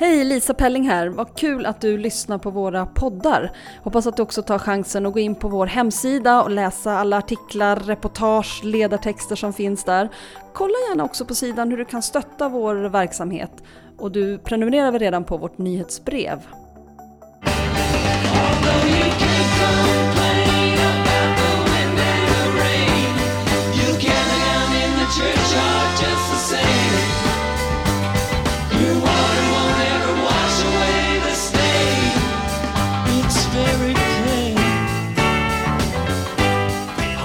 Hej, Lisa Pelling här. Vad kul att du lyssnar på våra poddar. Hoppas att du också tar chansen att gå in på vår hemsida och läsa alla artiklar, reportage, ledartexter som finns där. Kolla gärna också på sidan hur du kan stötta vår verksamhet. Och du prenumererar väl redan på vårt nyhetsbrev?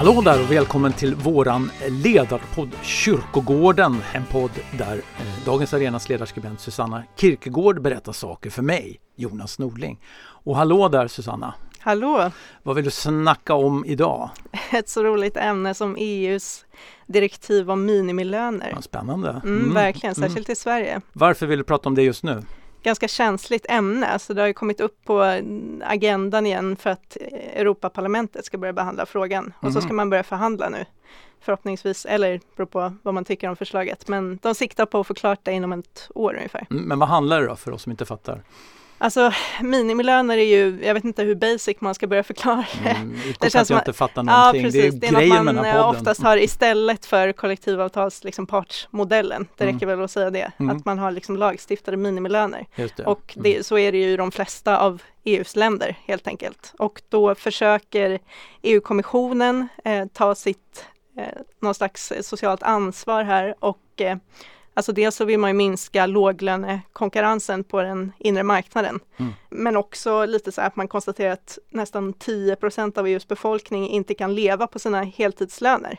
Hallå där och välkommen till våran ledarpodd Kyrkogården. En podd där eh, Dagens Arenas ledarskribent Susanna Kirkegård berättar saker för mig, Jonas Nordling. Och hallå där Susanna! Hallå! Vad vill du snacka om idag? Ett så roligt ämne som EUs direktiv om minimilöner. Ja, spännande! Mm, mm, verkligen, mm. särskilt mm. i Sverige. Varför vill du prata om det just nu? Ganska känsligt ämne. Alltså det har kommit upp på agendan igen för att Europaparlamentet ska börja behandla frågan. Mm. Och så mhm. ska man börja förhandla nu. Förhoppningsvis, eller beror på vad man tycker om förslaget. Men de siktar på att få klart det inom ett år ungefär. Men vad handlar det då för oss som inte fattar? Alltså minimilöner är ju, jag vet inte hur basic man ska börja förklara mm, det. känns att jag inte fattar någonting. Ja, precis. Det är, det är något man eh, oftast har istället för kollektivavtals liksom, partsmodellen. Det mm. räcker väl att säga det. Mm. Att man har liksom lagstiftade minimilöner. Det. Och det, mm. så är det ju i de flesta av EUs länder helt enkelt. Och då försöker EU-kommissionen eh, ta sitt eh, någon slags socialt ansvar här och eh, Alltså dels så vill man ju minska låglönekonkurrensen på den inre marknaden. Mm. Men också lite så att man konstaterar att nästan 10% av EUs befolkning inte kan leva på sina heltidslöner.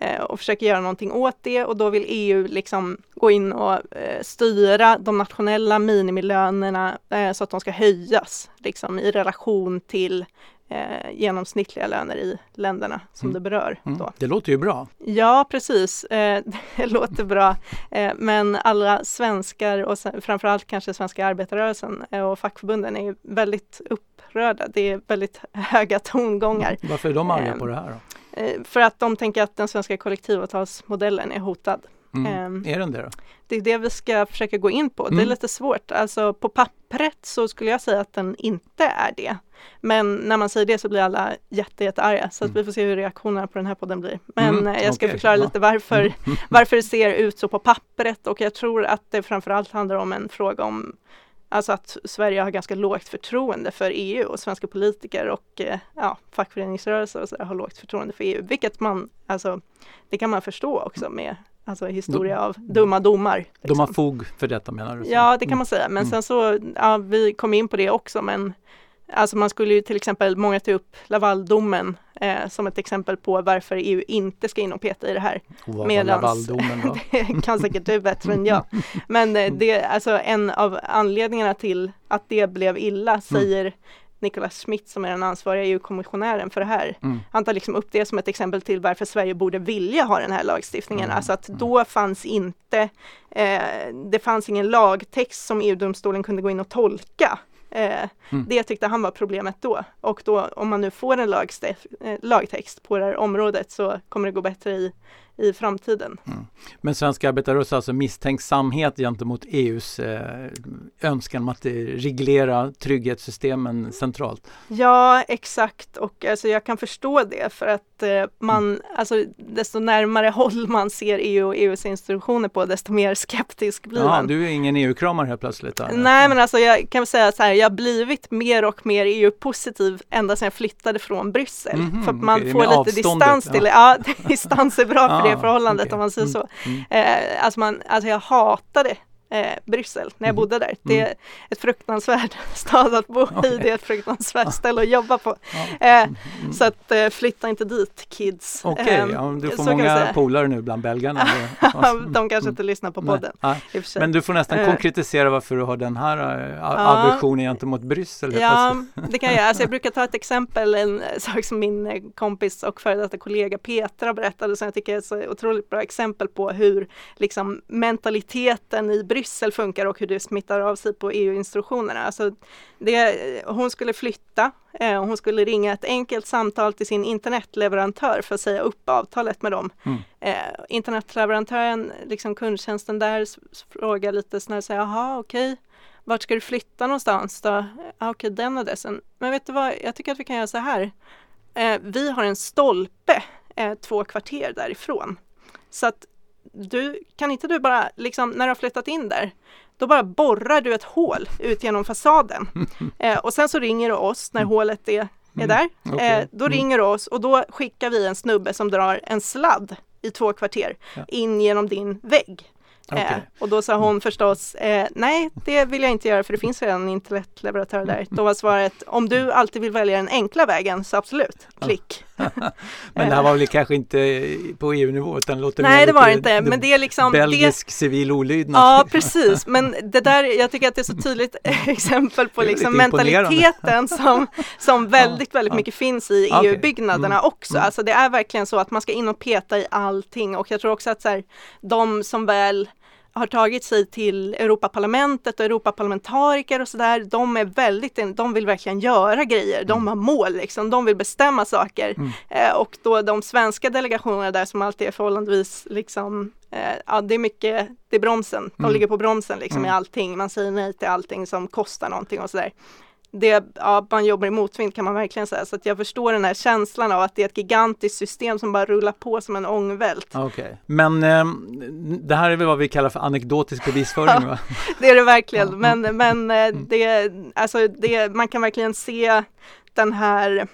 Eh, och försöker göra någonting åt det och då vill EU liksom gå in och eh, styra de nationella minimilönerna eh, så att de ska höjas liksom i relation till eh, genomsnittliga löner i länderna som mm. det berör. Mm. Det låter ju bra. Ja, precis. Eh, det låter bra. Eh, men alla svenskar och framförallt kanske svenska arbetarrörelsen eh, och fackförbunden är väldigt upprörda. Det är väldigt höga tongångar. Varför är de arga på det här? Då? Eh, för att de tänker att den svenska kollektivavtalsmodellen är hotad. Mm. Um, är den det då? Det är det vi ska försöka gå in på. Mm. Det är mm. lite svårt. Alltså på pappret så skulle jag säga att den inte är det. Men när man säger det så blir alla jätte, jättearga så att mm. vi får se hur reaktionerna på den här podden blir. Men mm. jag ska okay. förklara lite varför, mm. varför det ser ut så på pappret och jag tror att det framförallt handlar om en fråga om Alltså att Sverige har ganska lågt förtroende för EU och svenska politiker och eh, ja, fackföreningsrörelser och så har lågt förtroende för EU, vilket man, alltså det kan man förstå också med Alltså historia av dumma domar. Liksom. De har fog för detta menar du? Ja, det kan man säga. Men mm. sen så, ja, vi kom in på det också, men Alltså man skulle ju till exempel, många ta upp Lavaldomen eh, som ett exempel på varför EU inte ska in och peta i det här. Vad Medans, Lavaldomen då? det kan säkert du bättre än jag. Men eh, det är alltså en av anledningarna till att det blev illa mm. säger mm. Nicolas Schmidt som är den ansvariga EU-kommissionären för det här. Mm. Han tar liksom upp det som ett exempel till varför Sverige borde vilja ha den här lagstiftningen. Mm. Alltså att mm. då fanns inte, eh, det fanns ingen lagtext som EU-domstolen kunde gå in och tolka. Eh, mm. Det tyckte han var problemet då. Och då om man nu får en eh, lagtext på det här området så kommer det gå bättre i i framtiden. Mm. Men svensk arbetarrörelse har alltså misstänksamhet gentemot EUs eh, önskan om att reglera trygghetssystemen centralt? Ja, exakt och alltså, jag kan förstå det för att eh, man, mm. alltså desto närmare håll man ser EU och EUs institutioner på desto mer skeptisk blir ja, man. Du är ingen EU-kramare helt plötsligt? Eller? Nej, men alltså jag kan säga så här, jag har blivit mer och mer EU-positiv ända sedan jag flyttade från Bryssel. Mm -hmm, för att man okay, får lite distans till det. Ja, distans är bra för det det förhållandet okay. om man säger mm, så. Mm. Eh, alltså, man, alltså jag hatade eh, Bryssel när jag mm. bodde där. Det är ett fruktansvärt stad att bo okay. i, det är ett fruktansvärt ställe att jobba på. Eh, så att eh, flytta inte dit kids. Okej, okay, ja, ehm, du får många polare nu bland belgarna. De kanske inte lyssnar på podden. Men du får nästan eh. konkretisera varför du har den här uh, aversionen gentemot Bryssel. Ja, det kan jag. Alltså, jag brukar ta ett exempel, en sak som min kompis och före detta kollega Petra berättade som jag tycker är ett så otroligt bra exempel på hur liksom mentaliteten i Bryssel Bryssel funkar och hur det smittar av sig på EU-instruktionerna. Alltså det, hon skulle flytta, eh, hon skulle ringa ett enkelt samtal till sin internetleverantör för att säga upp avtalet med dem. Mm. Eh, internetleverantören, liksom kundtjänsten där, frågar lite snällt, jaha okej, okay vart ska du flytta någonstans då? Ah, Okej, okay, den adressen. Men vet du vad, jag tycker att vi kan göra så här. Eh, vi har en stolpe eh, två kvarter därifrån. Så att du, kan inte du bara, liksom, när du har flyttat in där, då bara borrar du ett hål ut genom fasaden. Eh, och sen så ringer du oss när mm. hålet är, är mm. där. Eh, då mm. ringer du oss och då skickar vi en snubbe som drar en sladd i två kvarter in genom din vägg. Okay. Eh, och då sa hon förstås, eh, nej det vill jag inte göra för det finns redan en internetleverantör där. Då var svaret, om du alltid vill välja den enkla vägen så absolut, klick. men det här var väl kanske inte på EU-nivå utan låter Nej det var inte, men det är liksom Belgisk det... civil olydnad. Ja precis, men det där, jag tycker att det är så tydligt exempel på liksom mentaliteten som, som väldigt, väldigt mycket finns i EU-byggnaderna mm. också. Mm. Alltså det är verkligen så att man ska in och peta i allting och jag tror också att så här, de som väl har tagit sig till Europaparlamentet och Europaparlamentariker och sådär, de är väldigt, de vill verkligen göra grejer, de mm. har mål liksom, de vill bestämma saker. Mm. Eh, och då de svenska delegationerna där som alltid är förhållandevis liksom, eh, ja det är mycket, det är bromsen, de mm. ligger på bromsen liksom mm. i allting, man säger nej till allting som kostar någonting och sådär det, ja, man jobbar i motvind kan man verkligen säga. Så att jag förstår den här känslan av att det är ett gigantiskt system som bara rullar på som en ångvält. Okay. Men eh, det här är väl vad vi kallar för anekdotisk bevisföring? ja, det är det verkligen. Ja. Men, men eh, det, alltså det, man kan verkligen se den här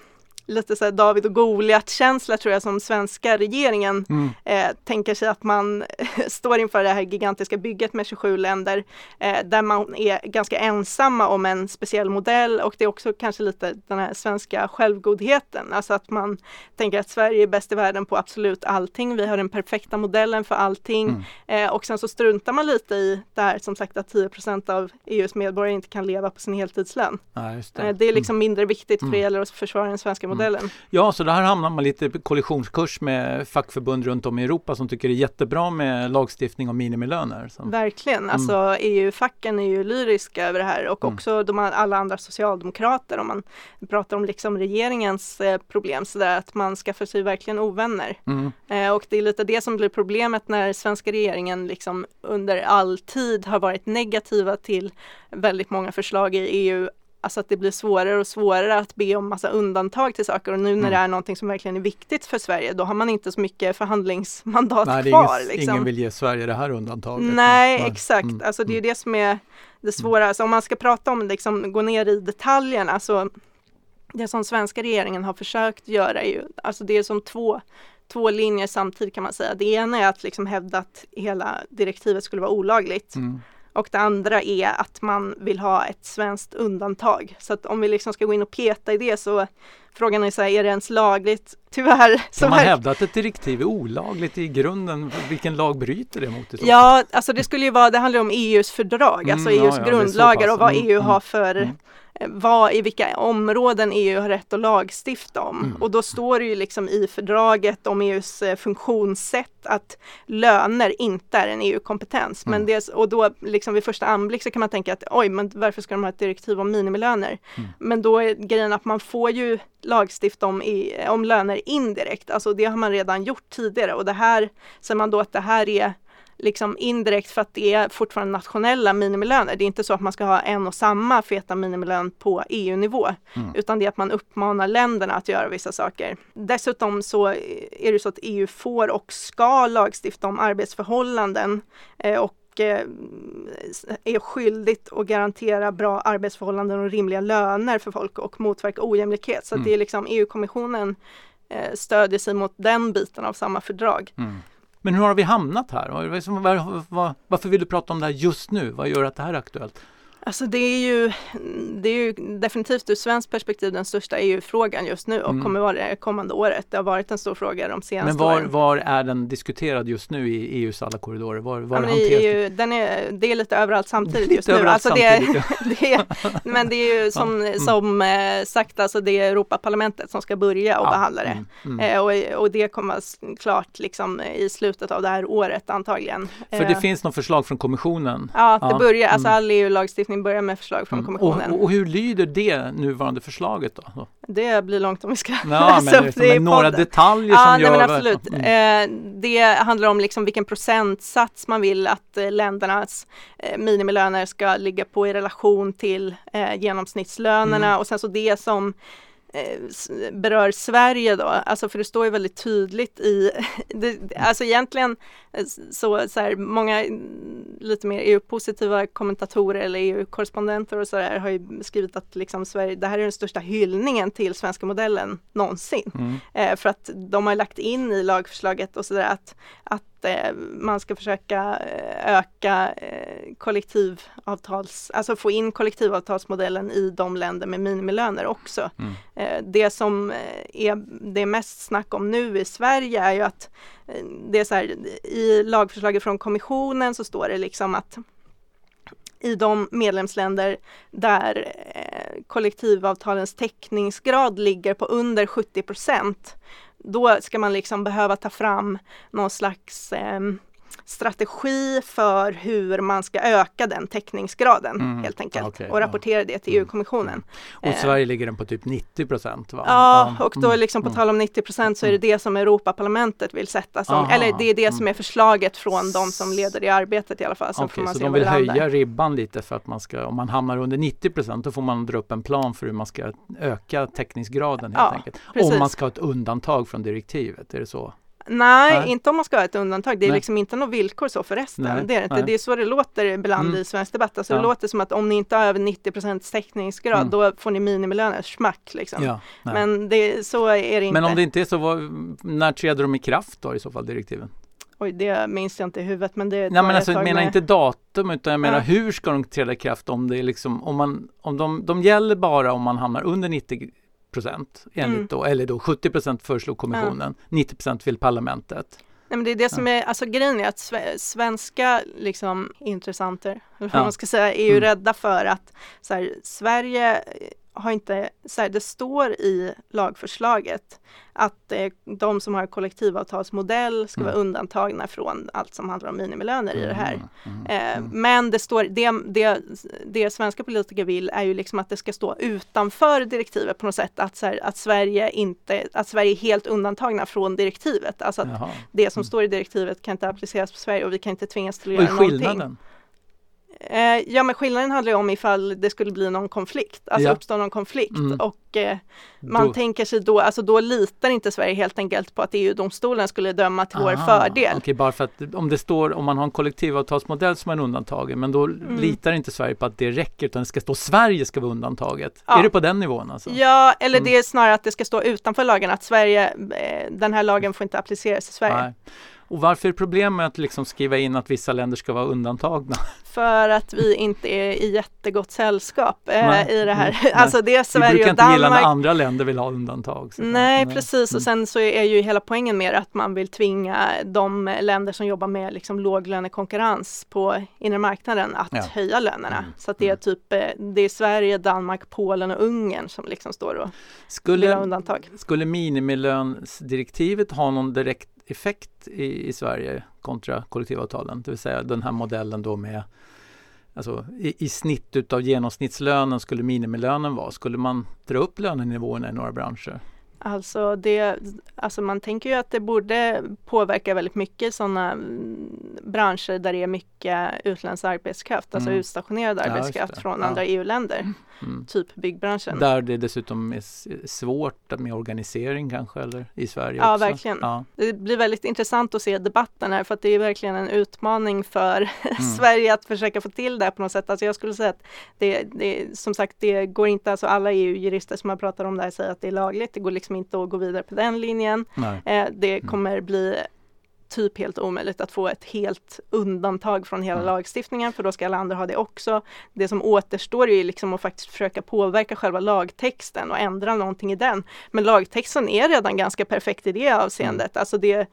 lite så David och Goliat-känsla tror jag som svenska regeringen mm. eh, tänker sig att man står inför det här gigantiska bygget med 27 länder eh, där man är ganska ensamma om en speciell modell och det är också kanske lite den här svenska självgodheten, alltså att man tänker att Sverige är bäst i världen på absolut allting. Vi har den perfekta modellen för allting mm. eh, och sen så struntar man lite i det här som sagt att 10% av EUs medborgare inte kan leva på sin heltidslön. Ja, det. Eh, det. är liksom mm. mindre viktigt för det mm. gäller att försvara den svenska modellen modellen. Ja, så där hamnar man lite kollisionskurs med fackförbund runt om i Europa som tycker det är jättebra med lagstiftning om minimilöner. Så. Verkligen, mm. alltså EU-facken är ju lyriska över det här och mm. också de, alla andra socialdemokrater om man pratar om liksom regeringens eh, problem så där att man skaffar sig verkligen ovänner. Mm. Eh, och det är lite det som blir problemet när svenska regeringen liksom under all tid har varit negativa till väldigt många förslag i EU Alltså att det blir svårare och svårare att be om massa undantag till saker och nu när mm. det är någonting som verkligen är viktigt för Sverige då har man inte så mycket förhandlingsmandat Nej, kvar. Ingen, liksom. ingen vill ge Sverige det här undantaget. Nej, Nej. exakt. Mm. Alltså det är mm. det som är det svåra. Alltså om man ska prata om liksom gå ner i detaljerna så det som svenska regeringen har försökt göra är ju, alltså det är som två två linjer samtidigt kan man säga. Det ena är att liksom hävda att hela direktivet skulle vara olagligt. Mm. Och det andra är att man vill ha ett svenskt undantag. Så att om vi liksom ska gå in och peta i det så frågan är så här, är det ens lagligt? Tyvärr. Kan man hävda att ett direktiv är olagligt i grunden? Vilken lag bryter det mot? Det ja, alltså det skulle ju vara, det handlar om EUs fördrag, alltså mm, alltså EUs ja, ja, grundlagar och vad mm, EU har mm, för mm vad, i vilka områden EU har rätt att lagstifta om. Mm. Och då står det ju liksom i fördraget om EUs eh, funktionssätt att löner inte är en EU-kompetens. Mm. och då liksom vid första anblick så kan man tänka att oj, men varför ska de ha ett direktiv om minimilöner? Mm. Men då är grejen att man får ju lagstifta om, i, om löner indirekt, alltså det har man redan gjort tidigare och det här säger man då att det här är liksom indirekt för att det är fortfarande nationella minimilöner. Det är inte så att man ska ha en och samma feta minimilön på EU-nivå, mm. utan det är att man uppmanar länderna att göra vissa saker. Dessutom så är det så att EU får och ska lagstifta om arbetsförhållanden eh, och eh, är skyldigt att garantera bra arbetsförhållanden och rimliga löner för folk och motverka ojämlikhet. Så mm. det är liksom EU-kommissionen eh, stödjer sig mot den biten av samma fördrag. Mm. Men hur har vi hamnat här? Varför vill du prata om det här just nu? Vad gör att det här är aktuellt? Alltså det är ju, det är ju definitivt ur svenskt perspektiv den största EU-frågan just nu och mm. kommer vara det kommande året. Det har varit en stor fråga de senaste Men var, åren. var är den diskuterad just nu i EUs alla korridorer? Var, var ja, EU, den är, det är lite överallt samtidigt just nu. Alltså det, det är, men det är ju som, ja. mm. som eh, sagt, alltså det är Europaparlamentet som ska börja och ja. behandla det. Mm. mm. Eh, och, och det kommer klart liksom i slutet av det här året antagligen. För det eh. finns något förslag från kommissionen? Ja, det börjar, alltså mm. all EU-lagstiftning lagstiftning börjar med förslag från mm. kommissionen. Och, och, hur lyder det nuvarande förslaget då? Det blir långt om vi ska läsa men, upp det men några detaljer ja, som nej, gör... Men absolut. Mm. Eh, det handlar om liksom vilken procentsats man vill att eh, ländernas eh, minimilöner ska ligga på i relation till genomsnittslönerna mm. och sen så det som berör Sverige då, alltså för det står ju väldigt tydligt i, det, alltså egentligen eh, så, så här, många lite mer EU-positiva kommentatorer eller EU-korrespondenter och sådär har ju skrivit att liksom Sverige, det här är den största hyllningen till svenska modellen någonsin. Mm. Eh, för att de har lagt in i lagförslaget och sådär att, att Eh, man ska försöka eh, öka eh, kollektivavtals, alltså få in kollektivavtalsmodellen i de länder med minimilöner också. Mm. Det som är det mest snack om nu i Sverige är ju att det är så här, i lagförslaget från kommissionen så står det liksom att i de medlemsländer där kollektivavtalens täckningsgrad ligger på under 70 procent då ska man liksom behöva ta fram någon slags eh, strategi för hur man ska öka den täckningsgraden mm. helt enkelt okay, och rapportera ja. det till mm. EU-kommissionen. Och eh. Sverige ligger den på typ 90 procent? Ja, och då mm. liksom på mm. tal om 90 procent så är det det som Europaparlamentet vill sätta som, Aha. eller det är det som är förslaget från de som leder det arbetet i alla fall. Okay, så de vill höja ribban lite för att man ska, om man hamnar under 90 procent då får man dra upp en plan för hur man ska öka täckningsgraden helt ja, enkelt. Precis. Om man ska ha ett undantag från direktivet, är det så? Nej, Nej, inte om man ska ha ett undantag. Det är Nej. liksom inte något villkor så förresten. Nej. Det är inte. Det är så det låter ibland mm. i svensk debatt. Alltså ja. Det låter som att om ni inte har över 90 täckningsgrad mm. då får ni minimilöner, smack liksom. Ja, Men det, så är det inte. Men om det inte är så, vad, när träder de i kraft då i så fall, direktiven? Oj, det minns jag inte i huvudet men det Nej men alltså jag menar med... inte datum utan jag menar ja. hur ska de träda i kraft om det är liksom om man om de, de gäller bara om man hamnar under 90 procent enligt mm. då, eller då 70 procent föreslog kommissionen, ja. 90 procent vill parlamentet. Nej, men det är det som är, alltså grejen är att svenska liksom intressenter, eller vad ja. man ska säga, är ju mm. rädda för att så här, Sverige har inte, så här, det står i lagförslaget att eh, de som har kollektivavtalsmodell ska mm. vara undantagna från allt som handlar om minimilöner mm. i det här. Mm. mm. Eh, mm. men det står, det, det, det svenska politiker vill är ju liksom att det ska stå utanför direktivet på något sätt, att, här, att, Sverige inte, att Sverige är helt undantagna från direktivet. Alltså att Jaha. det som mm. står i direktivet kan inte appliceras på Sverige och vi kan inte tvingas till att göra någonting. skillnaden? Eh, ja men skillnaden handlar ju om ifall det skulle bli någon konflikt, alltså ja. uppstå någon konflikt mm. och eh, man då. tänker sig då, alltså då litar inte Sverige helt enkelt på att EU-domstolen skulle döma till Aha, vår fördel. Okej, bara för att om det står, om man har en kollektivavtalsmodell som är undantagen, men då mm. litar inte Sverige på att det räcker utan det ska stå Sverige ska vara undantaget. Ja. Är det på den nivån alltså? Ja, eller mm. det är snarare att det ska stå utanför lagen, att Sverige, eh, den här lagen får inte appliceras i Sverige. Nej. Och varför är det problem med att liksom skriva in att vissa länder ska vara undantagna? För att vi inte är i jättegott sällskap eh, i det här. Nej, alltså det är Sverige vi brukar inte gilla när andra länder vill ha undantag. Nej, nej, precis och mm. sen så är ju hela poängen med att man vill tvinga de länder som jobbar med liksom låglönekonkurrens på inre marknaden att ja. höja lönerna. Mm. Så att det är mm. typ eh, det är Sverige, Danmark, Polen och Ungern som liksom står och skulle, vill ha undantag. Skulle minimilönsdirektivet ha någon direkt effekt i, i Sverige kontra kollektivavtalen. Det vill säga den här modellen då med Alltså i, i snitt utav genomsnittslönen skulle minimilönen vara. Skulle man dra upp lönenivåerna i några branscher? Alltså, det, alltså man tänker ju att det borde påverka väldigt mycket sådana branscher där det är mycket utländsk arbetskraft, alltså mm. utstationerad arbetskraft ja, från ja. andra EU-länder. Mm. Typ byggbranschen. Där det dessutom är svårt med organisering kanske eller i Sverige Ja, också. verkligen. Ja. Det blir väldigt intressant att se debatten här för att det är verkligen en utmaning för mm. Sverige att försöka få till det på något sätt. Alltså jag skulle säga att det, det som sagt, det går inte, alltså alla EU-jurister som har pratat om det här säger att det är lagligt. Det går liksom inte att gå vidare på den linjen. Eh, det mm. kommer bli typ helt omöjligt att få ett helt undantag från hela mm. lagstiftningen för då ska alla andra ha det också. Det som återstår är liksom att faktiskt försöka påverka själva lagtexten och ändra någonting i den. Men lagtexten är redan ganska perfekt i det avseendet. Mm. Alltså det,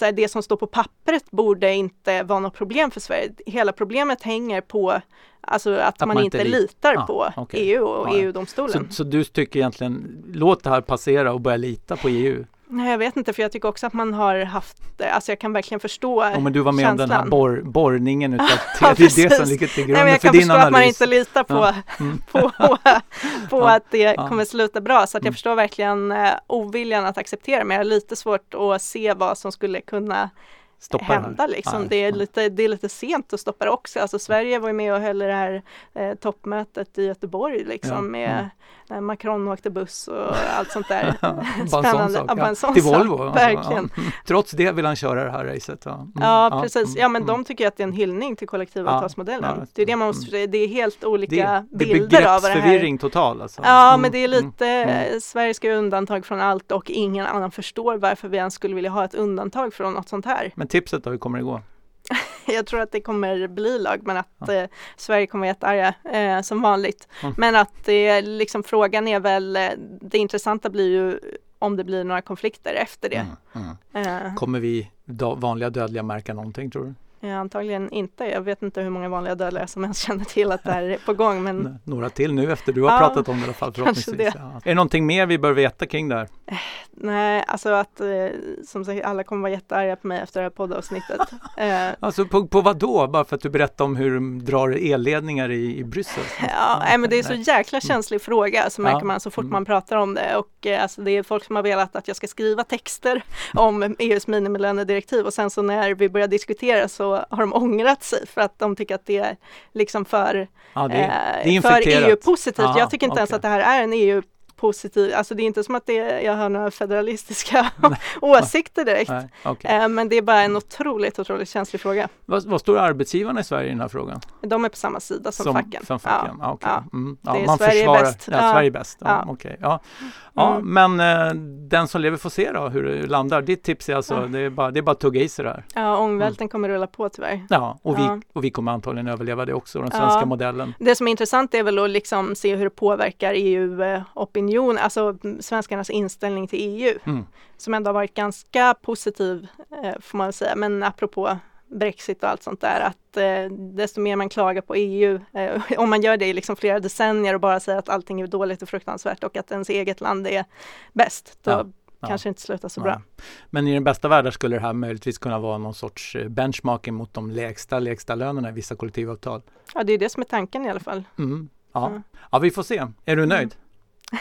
här, det som står på pappret borde inte vara något problem för Sverige. Hela problemet hänger på Alltså att, att man, man, inte litar ah, på okay. EU och ah, EU-domstolen. Så, så, du tycker egentligen, låt det här passera och börja lita på EU? Nej, jag vet inte för jag tycker också att man har haft, alltså jag kan verkligen förstå ja, men du var med känslan. om den här borr, borrningen utav ja, det är det som ligger till grund Nej, för din analys. Jag kan förstå att man inte litar på, ja. mm. på, på ja. att det kommer sluta bra så att jag mm. förstår verkligen uh, oviljan att acceptera men jag har lite svårt att se vad som skulle kunna stoppa hända. Liksom. Det, är lite, det är lite sent att stoppa det också. Alltså, Sverige var ju med och höll det här eh, toppmötet i Göteborg liksom, ja. med mm. Macron åkte buss och allt sånt där. Spännande. Ja, ja. Till Volvo. Alltså. Verkligen. Trots det vill han köra det här racet. Ja, mm. ja precis. Ja men mm. de tycker att det är en hyllning till kollektivavtalsmodellen. det är det man måste, det är helt olika det, bilder det av det här. förvirring total alltså. Ja mm. men det är lite, mm. Sverige ska ha undantag från allt och ingen annan förstår varför vi ens skulle vilja ha ett undantag från något sånt här. Men tipset då, hur kommer det gå? jag tror att det kommer bli lag men att ja. eh, Sverige kommer vara jättearga eh, som vanligt. Mm. Men att det liksom frågan är väl, eh, det intressanta blir ju om det blir några konflikter efter det. Mm. Mm. Kommer vi vanliga dödliga märka någonting tror du? Antagligen inte. Jag vet inte hur många vanliga dödliga som ens känner till att det här är på gång. Men... Några till nu efter du har ja, pratat om det i alla fall förhoppningsvis. Det. Ja. Är det någonting mer vi bör veta kring det här? Eh, nej, alltså att eh, som sagt alla kommer vara jättearga på mig efter det här poddavsnittet. eh. Alltså på, på vad då? Bara för att du berättar om hur de drar elledningar i, i Bryssel? Ja, nej, men det är så jäkla känslig mm. fråga så märker man så fort mm. man pratar om det och alltså, det är folk som har velat att jag ska skriva texter om EUs minimilönedirektiv och sen så när vi börjar diskutera så har de ångrat sig för att de tycker att det är liksom för, ja, det, det för EU-positivt. Jag tycker inte okay. ens att det här är en EU positiv, alltså det är inte som att det, jag har några federalistiska åsikter direkt. Nej, okay. eh, men det är bara en otroligt, otroligt känslig fråga. Vad, vad står arbetsgivarna i Sverige i den här frågan? De är på samma sida som, som facken. Som facken. Ja. Ah, okay. ja. Mm. ja. är man Sverige försvarar, bäst. Ja, Sverige bäst. Ja, ja. Okay. ja. ja mm. Men eh, den som lever får se då hur det landar. Ditt tips är alltså, det, är bara, det är bara att tugga i sig det här. Ja, ångvälten mm. kommer rulla på tyvärr. Ja, och vi, och vi kommer antagligen överleva det också, den svenska modellen. Det som är intressant är väl att liksom se hur det påverkar EU-opinion, alltså svenskarnas inställning till EU mm. som ändå har varit ganska positiv eh, får man säga. Men apropå Brexit och allt sånt där att eh, desto mer man klagar på EU, eh, om man gör det i liksom flera decennier och bara säger att allting är dåligt och fruktansvärt och att ens eget land är bäst, då ja. kanske ja. inte slutar så ja. bra. Men i den bästa världen skulle det här möjligtvis kunna vara någon sorts eh, benchmarking mot de lägsta lägsta lönerna i vissa kollektivavtal. Ja, det är det som är tanken i alla fall. Mm. Ja. ja, vi får se. Är du nöjd? Mm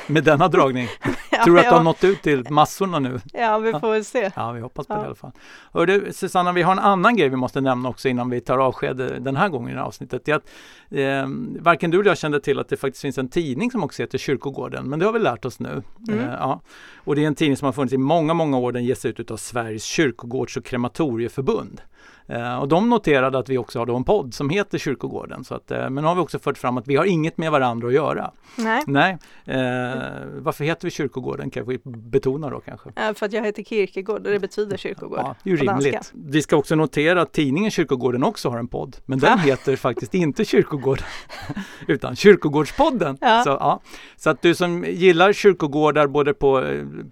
med denna dragning? ja, Tror du att ja. du har nått ut till massorna nu? Ja, vi får väl se. Ja, vi hoppas på ja. det i alla fall. Hör du, Susanna, vi har en annan grej vi måste nämna också innan vi tar avsked den här gången i avsnittet. Det är att, eh, varken du eller jag kände till att det faktiskt finns en tidning som också heter Kyrkogården, men det har vi lärt oss nu. Mm. Eh, ja. Och det är en tidning som har funnits i många, många år. Den ges ut av Sveriges kyrkogårds och krematorieförbund. Eh, och de noterade att vi också har då en podd som heter Kyrkogården. Så att, eh, men nu har vi också fört fram att vi har inget med varandra att göra. Nej. Nej. Eh, varför heter vi Kyrkogården kan vi betona då kanske? för att jag heter Kierkegaard och det betyder kyrkogård. Ja, det är ju rimligt. Vi ska också notera att tidningen Kyrkogården också har en podd. Men den heter faktiskt inte Kyrkogården utan Kyrkogårdspodden. Ja. Så, ja. så att du som gillar kyrkogårdar både på,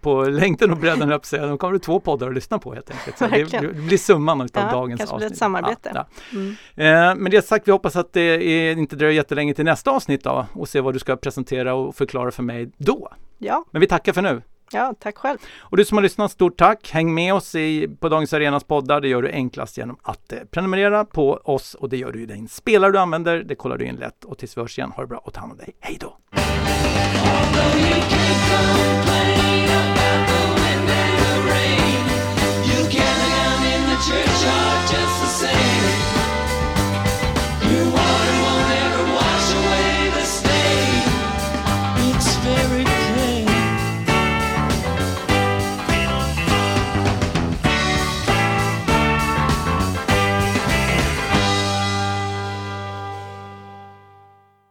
på längden och bredden, då kommer du två poddar att lyssna på helt enkelt. Så det, det blir summan av ja, dagens kanske blir ett samarbete. Ja, ja. Mm. Eh, med det sagt, vi hoppas att det är, inte dröjer jättelänge till nästa avsnitt då och se vad du ska presentera och förklara för mig då. Ja. Men vi tackar för nu. Ja, tack själv. Och du som har lyssnat, stort tack. Häng med oss i, på Dagens Arenas poddar. Det gör du enklast genom att eh, prenumerera på oss och det gör du i den spelare du använder. Det kollar du in lätt och tills vi hörs igen, ha det bra och ta hand om dig. Hej då!